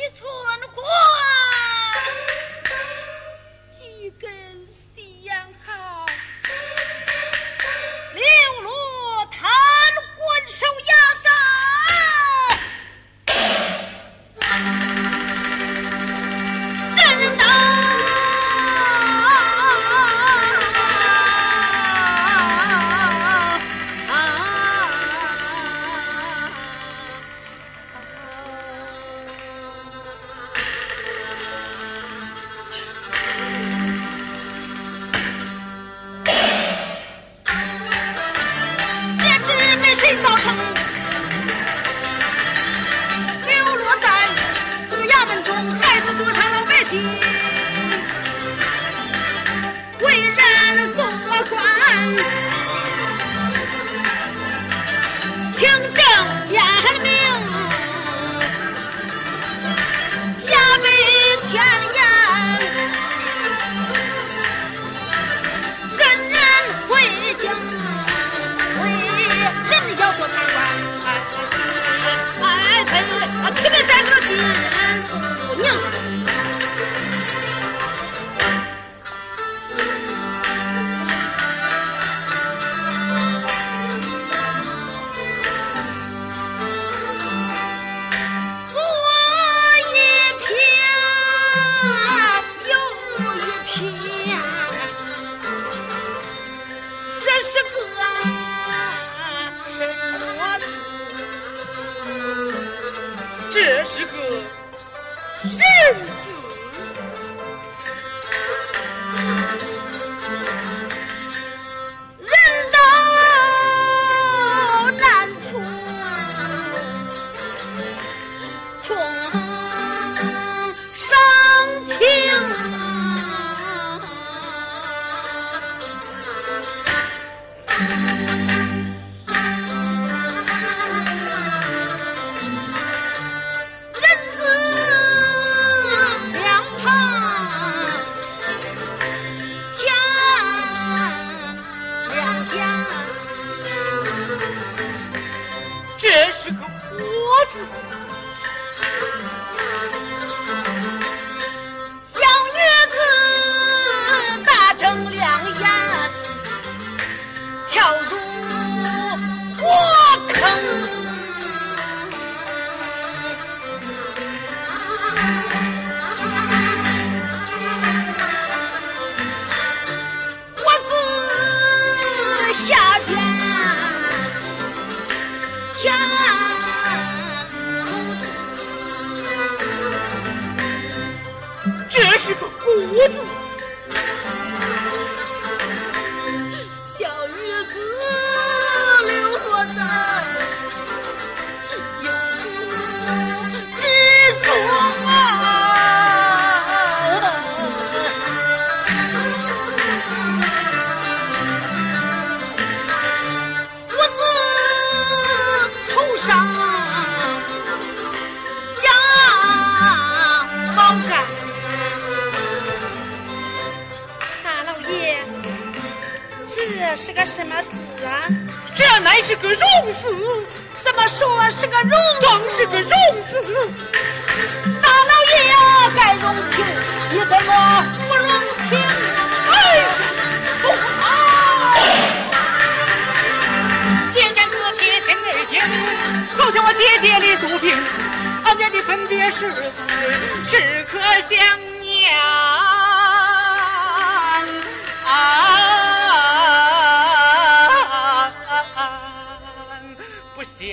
你错 Yeah. 伤情啊，人字两旁，家。这是个坡字。子，小女子流落在有之中啊，胡头上。姐，这是个什么字啊？这乃是个荣字。怎么说是个荣？正是个荣字。大老爷呀、啊，该荣情，你怎么不荣情？哎，不好！爹家哥贴心内惊，好像我姐姐的肚病，俺家的分别是时刻想念。い。